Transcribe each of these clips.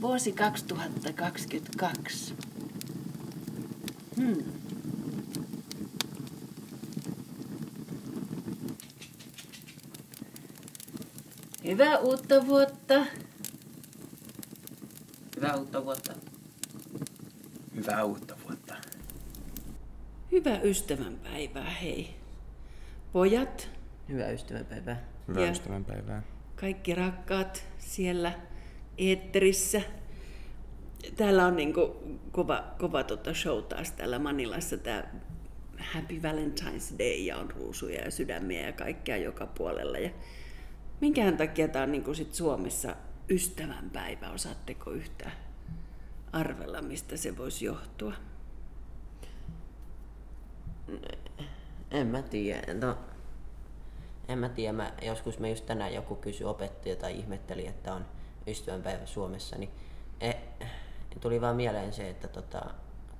Vuosi 2022. Hmm. Hyvää uutta vuotta. Hyvää uutta vuotta. Hyvää uutta vuotta. Hyvää ystävänpäivää, hei. Pojat, Hyvää ystävänpäivää. Hyvää Ja- ystävänpäivää. kaikki rakkaat siellä eetterissä. Täällä on niinku kova, kova tota show taas täällä Manilassa, tämä Happy Valentine's Day ja on ruusuja ja sydämiä ja kaikkea joka puolella. Ja minkähän takia tämä on niinku sit Suomessa ystävänpäivä, osaatteko yhtään arvella, mistä se voisi johtua? En mä tiedä. No, en mä tiedä. Mä, joskus me just tänään joku kysyi opettaja tai ihmetteli, että on ystävänpäivä Suomessa, niin e, tuli vaan mieleen se, että tota,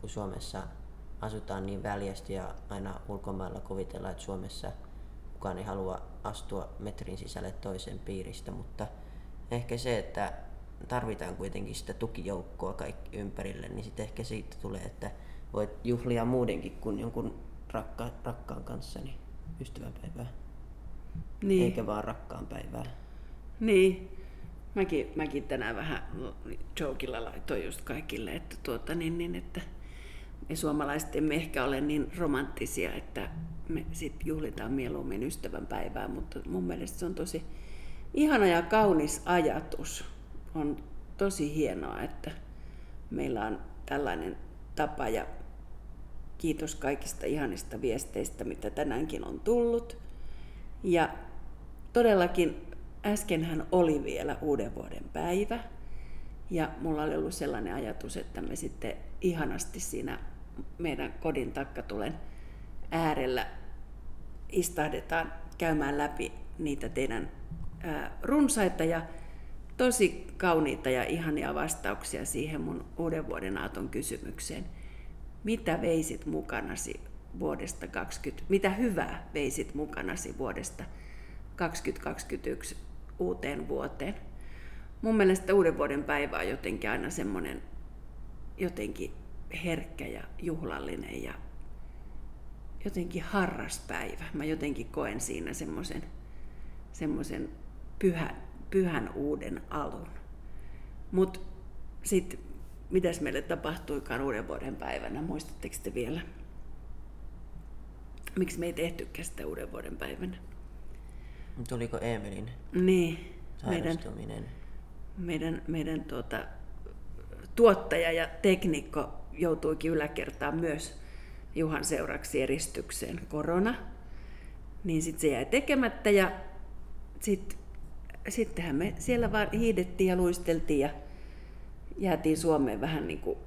kun Suomessa asutaan niin väljästi ja aina ulkomailla kuvitellaan, että Suomessa kukaan ei halua astua metrin sisälle toisen piiristä, mutta ehkä se, että tarvitaan kuitenkin sitä tukijoukkoa kaikki ympärille, niin sitten ehkä siitä tulee, että voit juhlia muudenkin kuin jonkun rakka, rakkaan kanssa, niin ystävänpäivää. Niin. Eikä vaan rakkaan päivää. Niin. Mäkin, mäkin tänään vähän jokilla laitoin just kaikille, että, tuota, niin, niin, että me suomalaiset emme ehkä ole niin romanttisia, että me sit juhlitaan mieluummin ystävänpäivää, mutta mun mielestä se on tosi ihana ja kaunis ajatus. On tosi hienoa, että meillä on tällainen tapa ja kiitos kaikista ihanista viesteistä, mitä tänäänkin on tullut. Ja todellakin äskenhän oli vielä uuden vuoden päivä. Ja mulla oli ollut sellainen ajatus, että me sitten ihanasti siinä meidän kodin takkatulen äärellä istahdetaan käymään läpi niitä teidän runsaita ja tosi kauniita ja ihania vastauksia siihen mun uuden vuoden aaton kysymykseen. Mitä veisit mukanasi vuodesta 20, mitä hyvää veisit mukanasi vuodesta 2021 uuteen vuoteen? Mun mielestä uuden vuoden päivä on jotenkin aina semmoinen jotenkin herkkä ja juhlallinen ja jotenkin harras päivä. Mä jotenkin koen siinä semmoisen semmoisen pyhän, pyhän uuden alun. Mutta sitten, mitäs meille tapahtuikaan uuden vuoden päivänä, muistatteko te vielä? Miksi me ei tehtykään sitä uuden vuoden päivänä? Tuliko Emelin Niin, meidän, meidän, meidän tuota, tuottaja ja teknikko joutuikin yläkertaan myös Juhan seuraksi eristykseen korona. Niin sitten se jäi tekemättä ja sit, sittenhän me siellä vaan hiidettiin ja luisteltiin ja jäätiin Suomeen vähän niin kuin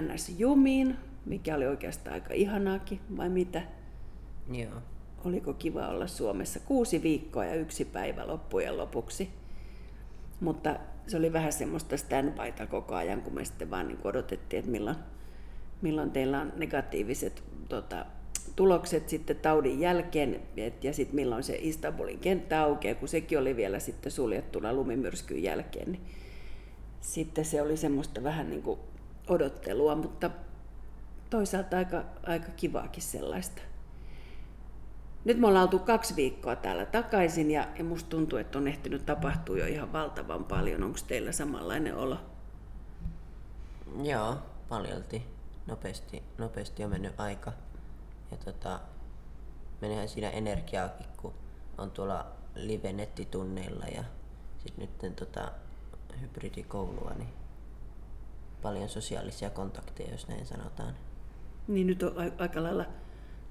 NS-jumiin, mikä oli oikeastaan aika ihanaakin, vai mitä? Joo. Oliko kiva olla Suomessa kuusi viikkoa ja yksi päivä loppujen lopuksi. Mutta se oli vähän semmoista standbyta koko ajan, kun me sitten vaan niin odotettiin, että milloin, milloin teillä on negatiiviset tota, tulokset sitten taudin jälkeen et, ja sitten milloin se Istanbulin kenttä aukeaa, kun sekin oli vielä sitten suljettuna lumimyrskyn jälkeen. Niin sitten se oli semmoista vähän niin kuin odottelua, mutta toisaalta aika, aika kivaakin sellaista. Nyt me ollaan oltu kaksi viikkoa täällä takaisin ja, ja musta tuntuu, että on ehtinyt tapahtua jo ihan valtavan paljon. Onko teillä samanlainen olo? Joo, paljolti. Nopeasti, nopeasti on mennyt aika. Ja tota, menehän siinä energiaakin, kun on tuolla live-nettitunneilla ja sitten nyt tota, hybridikoulua, niin paljon sosiaalisia kontakteja, jos näin sanotaan. Niin nyt on aika lailla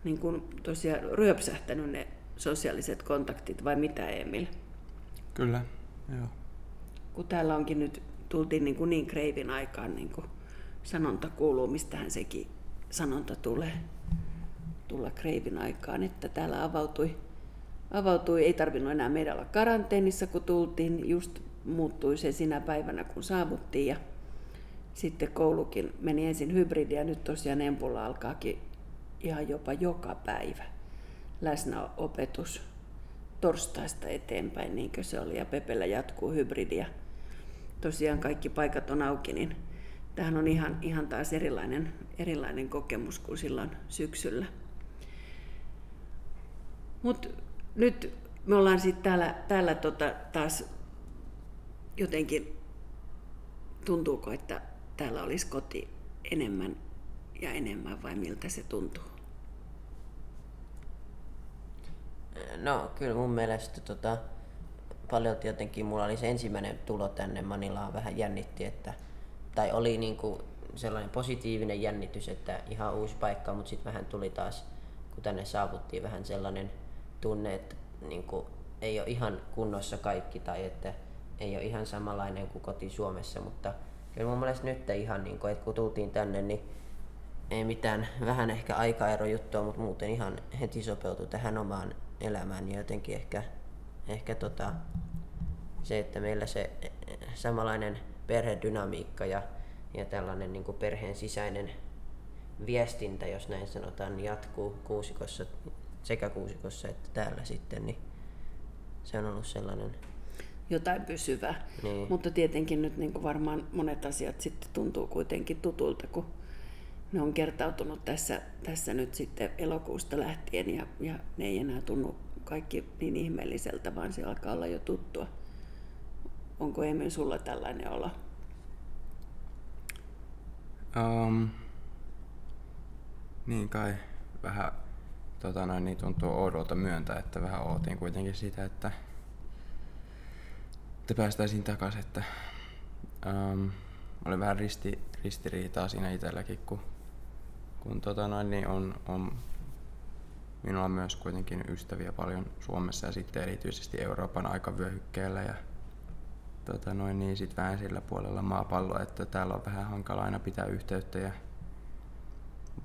niin kuin tosiaan ryöpsähtänyt ne sosiaaliset kontaktit vai mitä Emil? Kyllä, joo. Kun täällä onkin nyt, tultiin niin, kuin niin kreivin aikaan, niin kuin sanonta kuuluu, mistähän sekin sanonta tulee tulla kreivin aikaan, että täällä avautui, avautui, ei tarvinnut enää meidän olla karanteenissa, kun tultiin, just muuttui se sinä päivänä, kun saavuttiin ja sitten koulukin meni ensin hybridiä, nyt tosiaan Empulla alkaakin ihan jopa joka päivä läsnäopetus torstaista eteenpäin, niin kuin se oli, ja Pepellä jatkuu hybridiä. tosiaan kaikki paikat on auki, niin tämähän on ihan, ihan taas erilainen, erilainen kokemus kuin silloin syksyllä. Mutta nyt me ollaan sitten täällä, täällä tota taas jotenkin, tuntuuko, että täällä olisi koti enemmän ja enemmän vai miltä se tuntuu? No kyllä mun mielestä tota, paljon jotenkin mulla oli se ensimmäinen tulo tänne Manilaan vähän jännitti, että, tai oli niinku sellainen positiivinen jännitys, että ihan uusi paikka, mutta sitten vähän tuli taas, kun tänne saavuttiin vähän sellainen tunne, että niinku, ei ole ihan kunnossa kaikki tai että ei ole ihan samanlainen kuin koti Suomessa, mutta kyllä mun mielestä nyt ihan, niin kuin, että kun tultiin tänne, niin ei mitään, vähän ehkä aikaerojuttua, mutta muuten ihan heti sopeutui tähän omaan elämään, niin jotenkin ehkä, ehkä tota, se, että meillä se samanlainen perhedynamiikka ja, ja tällainen niin kuin perheen sisäinen viestintä, jos näin sanotaan, niin jatkuu kuusikossa, sekä kuusikossa että täällä sitten, niin se on ollut sellainen jotain pysyvää. Niin. Mutta tietenkin nyt niin kuin varmaan monet asiat sitten tuntuu kuitenkin tutulta, kun ne on kertautunut tässä, tässä nyt sitten elokuusta lähtien ja, ja ne ei enää tunnu kaikki niin ihmeelliseltä, vaan se alkaa olla jo tuttua. Onko Emil sulla tällainen olo? Um, niin kai vähän tota noin, niin tuntuu oudolta myöntää, että vähän ootin kuitenkin sitä, että, että päästäisiin takaisin. Että, um, oli vähän risti, ristiriitaa siinä itselläkin, kun, kun tota noin, niin on, on minulla on myös kuitenkin ystäviä paljon Suomessa ja sitten erityisesti Euroopan aikavyöhykkeellä ja tota noin, niin sit vähän sillä puolella maapalloa, että täällä on vähän hankala aina pitää yhteyttä ja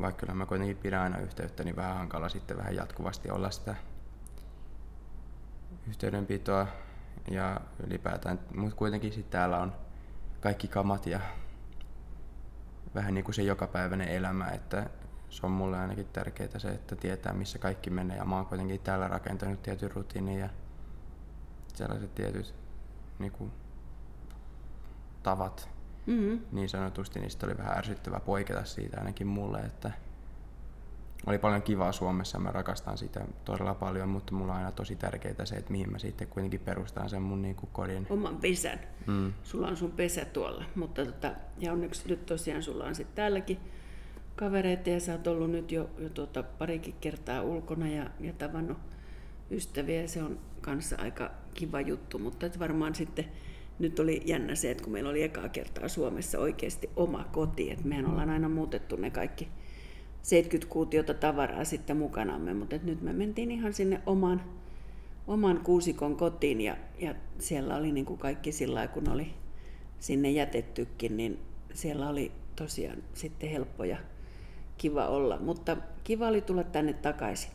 vaikka kyllä mä kuitenkin pidän aina yhteyttä, niin vähän hankala sitten vähän jatkuvasti olla sitä yhteydenpitoa ja ylipäätään, mutta kuitenkin sitten täällä on kaikki kamat ja vähän niin kuin se jokapäiväinen elämä, että se on mulle ainakin tärkeää se, että tietää missä kaikki menee ja mä oon kuitenkin täällä rakentanut tietyn rutiinin ja sellaiset tietyt niin kuin, tavat mm-hmm. niin sanotusti, niin oli vähän ärsyttävää poiketa siitä ainakin mulle, että oli paljon kivaa Suomessa mä rakastan sitä todella paljon, mutta mulla on aina tosi tärkeää se, että mihin mä sitten kuitenkin perustan sen mun niin kuin kodin. Oman pesän. Mm. Sulla on sun pesä tuolla, mutta tota, ja onneksi nyt tosiaan sulla on sitten täälläkin kavereita ja sä oot ollut nyt jo, jo tuota parikin kertaa ulkona ja, ja tavannut ystäviä. Se on kanssa aika kiva juttu, mutta et varmaan sitten nyt oli jännä se, että kun meillä oli ekaa kertaa Suomessa oikeasti oma koti, että mehän ollaan aina muutettu ne kaikki 70 kuutiota tavaraa sitten mukanamme, mutta nyt me mentiin ihan sinne oman, oman kuusikon kotiin ja, ja siellä oli niin kuin kaikki sillä kun oli sinne jätettykin, niin siellä oli tosiaan sitten helppo ja kiva olla, mutta kiva oli tulla tänne takaisin.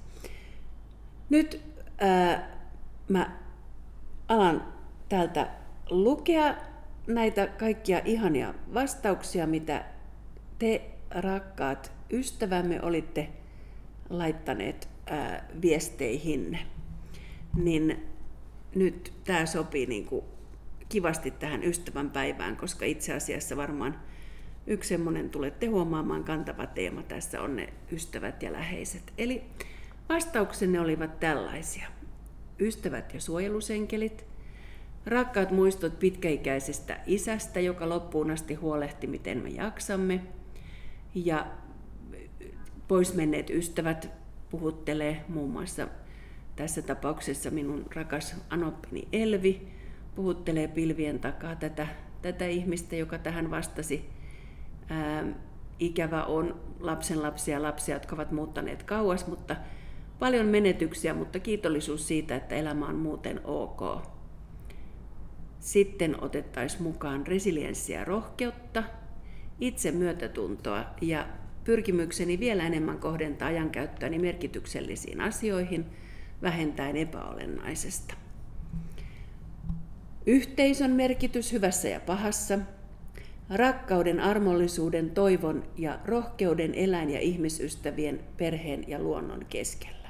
Nyt ää, mä alan täältä lukea näitä kaikkia ihania vastauksia, mitä te rakkaat ystävämme olitte laittaneet ää, viesteihinne. Niin nyt tämä sopii niin kuin kivasti tähän ystävän päivään, koska itse asiassa varmaan yksi semmoinen tulette huomaamaan kantava teema tässä on ne ystävät ja läheiset. Eli vastauksenne olivat tällaisia. Ystävät ja suojelusenkelit, rakkaat muistot pitkäikäisestä isästä, joka loppuun asti huolehti, miten me jaksamme, ja poismenneet ystävät puhuttelee muun muassa tässä tapauksessa minun rakas anoppini Elvi, puhuttelee pilvien takaa tätä, tätä ihmistä, joka tähän vastasi ää, ikävä on lapsen lapsia lapsia, jotka ovat muuttaneet kauas, mutta paljon menetyksiä, mutta kiitollisuus siitä, että elämä on muuten ok. Sitten otettaisiin mukaan resilienssiä rohkeutta, itsemyötätuntoa ja pyrkimykseni vielä enemmän kohdentaa ajankäyttöäni merkityksellisiin asioihin, vähentäen epäolennaisesta. Yhteisön merkitys hyvässä ja pahassa – rakkauden, armollisuuden, toivon ja rohkeuden eläin- ja ihmisystävien, perheen ja luonnon keskellä.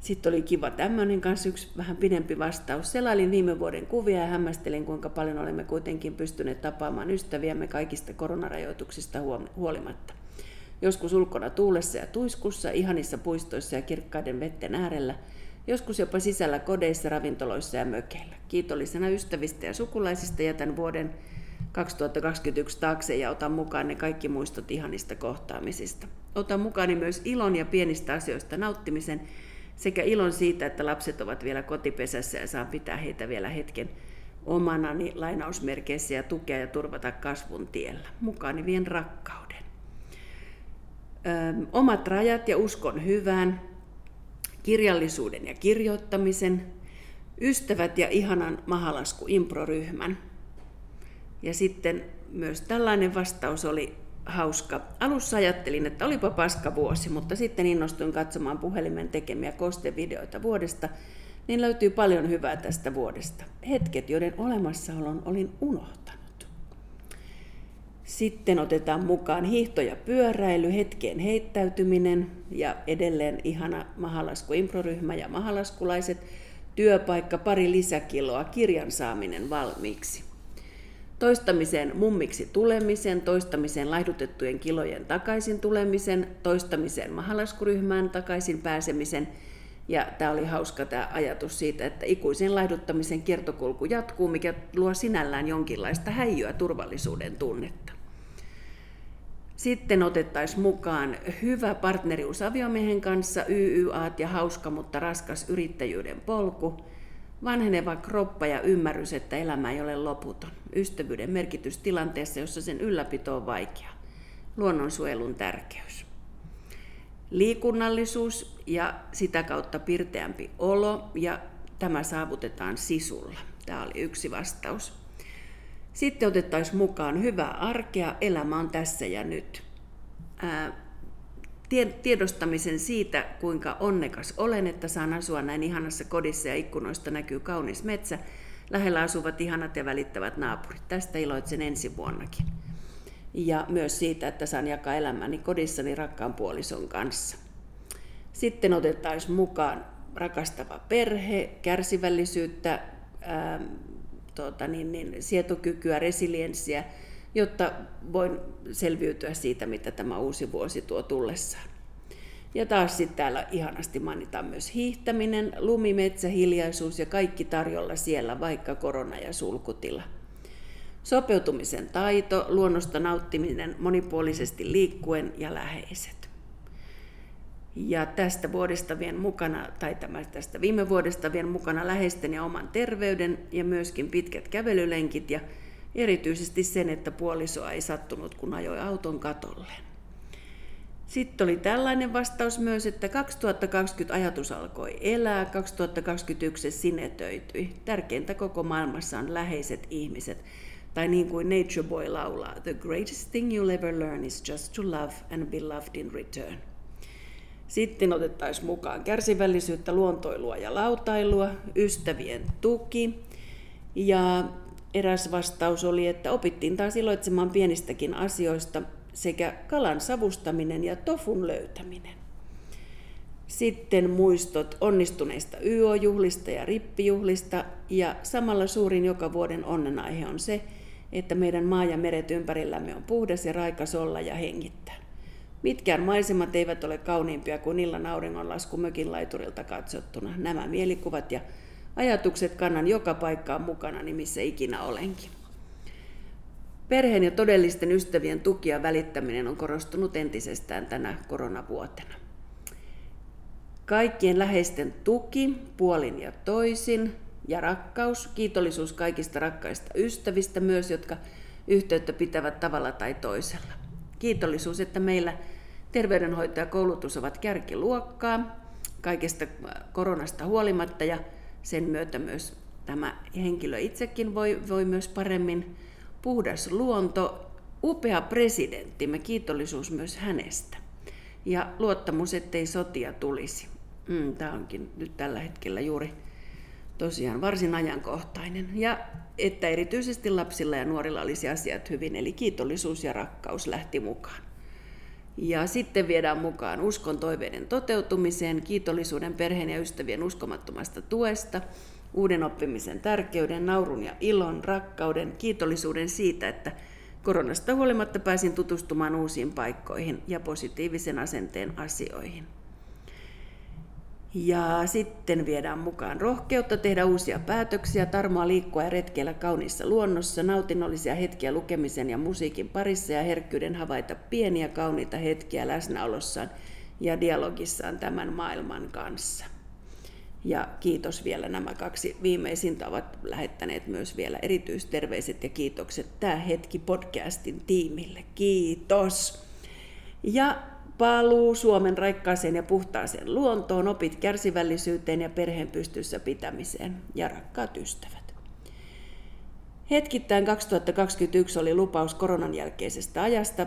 Sitten oli kiva tämmöinen kanssa yksi vähän pidempi vastaus. Selailin viime vuoden kuvia ja hämmästelin, kuinka paljon olemme kuitenkin pystyneet tapaamaan ystäviämme kaikista koronarajoituksista huolimatta. Joskus ulkona tuulessa ja tuiskussa, ihanissa puistoissa ja kirkkaiden vetten äärellä, joskus jopa sisällä kodeissa, ravintoloissa ja mökeillä. Kiitollisena ystävistä ja sukulaisista jätän vuoden 2021 taakse ja otan mukaan ne kaikki muistot ihanista kohtaamisista. Otan mukaani myös ilon ja pienistä asioista nauttimisen sekä ilon siitä, että lapset ovat vielä kotipesässä ja saan pitää heitä vielä hetken omanani lainausmerkeissä ja tukea ja turvata kasvun tiellä. Mukaani vien rakkauden. Ö, omat rajat ja uskon hyvään, kirjallisuuden ja kirjoittamisen, ystävät ja ihanan mahalasku improryhmän. Ja sitten myös tällainen vastaus oli hauska. Alussa ajattelin, että olipa paska vuosi, mutta sitten innostuin katsomaan puhelimen tekemiä kostevideoita vuodesta, niin löytyy paljon hyvää tästä vuodesta. Hetket, joiden olemassaolon olin unohtanut. Sitten otetaan mukaan hiihto ja pyöräily, hetkeen heittäytyminen ja edelleen ihana mahalasku improryhmä ja mahalaskulaiset, työpaikka, pari lisäkiloa, kirjan saaminen valmiiksi toistamiseen mummiksi tulemisen, toistamiseen laihdutettujen kilojen takaisin tulemisen, toistamiseen mahalaskuryhmään takaisin pääsemisen. Ja tämä oli hauska tämä ajatus siitä, että ikuisen laihduttamisen kiertokulku jatkuu, mikä luo sinällään jonkinlaista häijyä turvallisuuden tunnetta. Sitten otettaisiin mukaan hyvä partnerius aviomiehen kanssa, YYAt ja hauska, mutta raskas yrittäjyyden polku – Vanheneva kroppa ja ymmärrys, että elämä ei ole loputon. Ystävyyden merkitys tilanteessa, jossa sen ylläpito on vaikea. Luonnonsuojelun tärkeys. Liikunnallisuus ja sitä kautta pirteämpi olo ja tämä saavutetaan sisulla. Tämä oli yksi vastaus. Sitten otettaisiin mukaan hyvää arkea, elämä on tässä ja nyt tiedostamisen siitä, kuinka onnekas olen, että saan asua näin ihanassa kodissa ja ikkunoista näkyy kaunis metsä. Lähellä asuvat ihanat ja välittävät naapurit. Tästä iloitsen ensi vuonnakin. Ja myös siitä, että saan jakaa elämäni kodissani rakkaan puolison kanssa. Sitten otettaisiin mukaan rakastava perhe, kärsivällisyyttä, ää, tuota, niin, niin, sietokykyä, resilienssiä, jotta voin selviytyä siitä, mitä tämä uusi vuosi tuo tullessaan. Ja taas sitten täällä ihanasti mainitaan myös hiihtäminen, lumimetsä, hiljaisuus ja kaikki tarjolla siellä, vaikka korona ja sulkutila. Sopeutumisen taito, luonnosta nauttiminen monipuolisesti liikkuen ja läheiset. Ja tästä vuodesta vien mukana, tai tästä viime vuodesta vien mukana läheisten ja oman terveyden ja myöskin pitkät kävelylenkit ja Erityisesti sen, että puolisoa ei sattunut, kun ajoi auton katolle. Sitten oli tällainen vastaus myös, että 2020 ajatus alkoi elää, 2021 se sinetöityi. Tärkeintä koko maailmassa on läheiset ihmiset. Tai niin kuin Nature Boy laulaa, The greatest thing you'll ever learn is just to love and be loved in return. Sitten otettaisiin mukaan kärsivällisyyttä, luontoilua ja lautailua, ystävien tuki ja eräs vastaus oli, että opittiin taas iloitsemaan pienistäkin asioista sekä kalan savustaminen ja tofun löytäminen. Sitten muistot onnistuneista YO-juhlista ja rippijuhlista ja samalla suurin joka vuoden onnenaihe on se, että meidän maa ja meret ympärillämme on puhdas ja raikas olla ja hengittää. Mitkään maisemat eivät ole kauniimpia kuin illan auringonlasku mökin laiturilta katsottuna. Nämä mielikuvat ja Ajatukset kannan joka paikkaan mukana, niin missä ikinä olenkin. Perheen ja todellisten ystävien tuki ja välittäminen on korostunut entisestään tänä koronavuotena. Kaikkien läheisten tuki, puolin ja toisin, ja rakkaus, kiitollisuus kaikista rakkaista ystävistä myös, jotka yhteyttä pitävät tavalla tai toisella. Kiitollisuus, että meillä terveydenhoito ja koulutus ovat kärkiluokkaa kaikesta koronasta huolimatta ja sen myötä myös tämä henkilö itsekin voi, voi myös paremmin. Puhdas luonto, upea me kiitollisuus myös hänestä. Ja luottamus, ettei sotia tulisi. Mm, tämä onkin nyt tällä hetkellä juuri tosiaan varsin ajankohtainen. Ja että erityisesti lapsilla ja nuorilla olisi asiat hyvin, eli kiitollisuus ja rakkaus lähti mukaan. Ja sitten viedään mukaan uskon toiveiden toteutumiseen, kiitollisuuden perheen ja ystävien uskomattomasta tuesta, uuden oppimisen tärkeyden, naurun ja ilon, rakkauden, kiitollisuuden siitä, että koronasta huolimatta pääsin tutustumaan uusiin paikkoihin ja positiivisen asenteen asioihin. Ja sitten viedään mukaan rohkeutta tehdä uusia päätöksiä, tarmoa liikkua ja retkeillä kauniissa luonnossa, nautinnollisia hetkiä lukemisen ja musiikin parissa ja herkkyyden havaita pieniä kauniita hetkiä läsnäolossaan ja dialogissaan tämän maailman kanssa. Ja kiitos vielä nämä kaksi viimeisintä ovat lähettäneet myös vielä erityisterveiset ja kiitokset tämä hetki podcastin tiimille. Kiitos! Ja paluu Suomen raikkaaseen ja puhtaaseen luontoon, opit kärsivällisyyteen ja perheen pystyssä pitämiseen ja rakkaat ystävät. Hetkittäin 2021 oli lupaus koronan jälkeisestä ajasta,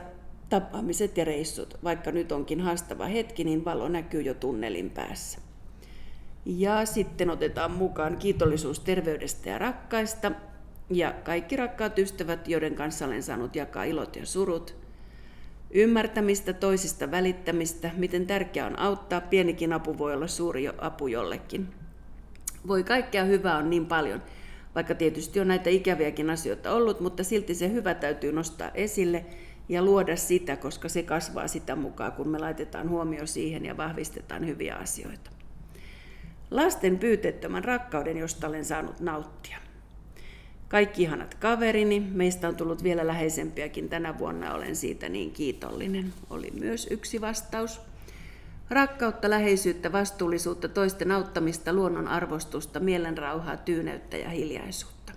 tapaamiset ja reissut. Vaikka nyt onkin haastava hetki, niin valo näkyy jo tunnelin päässä. Ja sitten otetaan mukaan kiitollisuus terveydestä ja rakkaista ja kaikki rakkaat ystävät, joiden kanssa olen saanut jakaa ilot ja surut. Ymmärtämistä, toisista välittämistä, miten tärkeää on auttaa, pienikin apu voi olla suuri apu jollekin. Voi kaikkea hyvää on niin paljon, vaikka tietysti on näitä ikäviäkin asioita ollut, mutta silti se hyvä täytyy nostaa esille ja luoda sitä, koska se kasvaa sitä mukaan, kun me laitetaan huomio siihen ja vahvistetaan hyviä asioita. Lasten pyyteettömän rakkauden, josta olen saanut nauttia. Kaikki ihanat kaverini, meistä on tullut vielä läheisempiäkin tänä vuonna, olen siitä niin kiitollinen. Oli myös yksi vastaus. Rakkautta, läheisyyttä, vastuullisuutta, toisten auttamista, luonnon arvostusta, mielenrauhaa, tyyneyttä ja hiljaisuutta.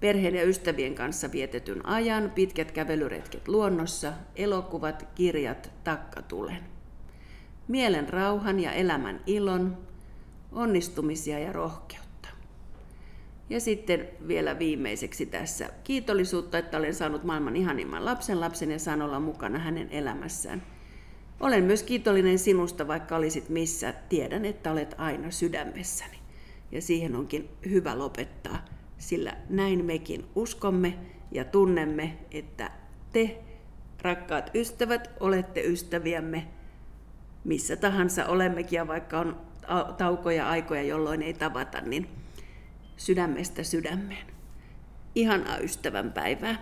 Perheen ja ystävien kanssa vietetyn ajan, pitkät kävelyretket luonnossa, elokuvat, kirjat, takkatulen. Mielen rauhan ja elämän ilon, onnistumisia ja rohkeutta. Ja sitten vielä viimeiseksi tässä kiitollisuutta, että olen saanut maailman ihanimman lapsen lapsen ja saan olla mukana hänen elämässään. Olen myös kiitollinen sinusta, vaikka olisit missä. Tiedän, että olet aina sydämessäni. Ja siihen onkin hyvä lopettaa, sillä näin mekin uskomme ja tunnemme, että te, rakkaat ystävät, olette ystäviämme missä tahansa olemmekin ja vaikka on taukoja aikoja, jolloin ei tavata, niin sydämestä sydämeen. Ihanaa ystävänpäivää.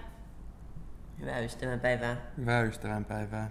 Hyvää ystävänpäivää. Hyvää ystävänpäivää.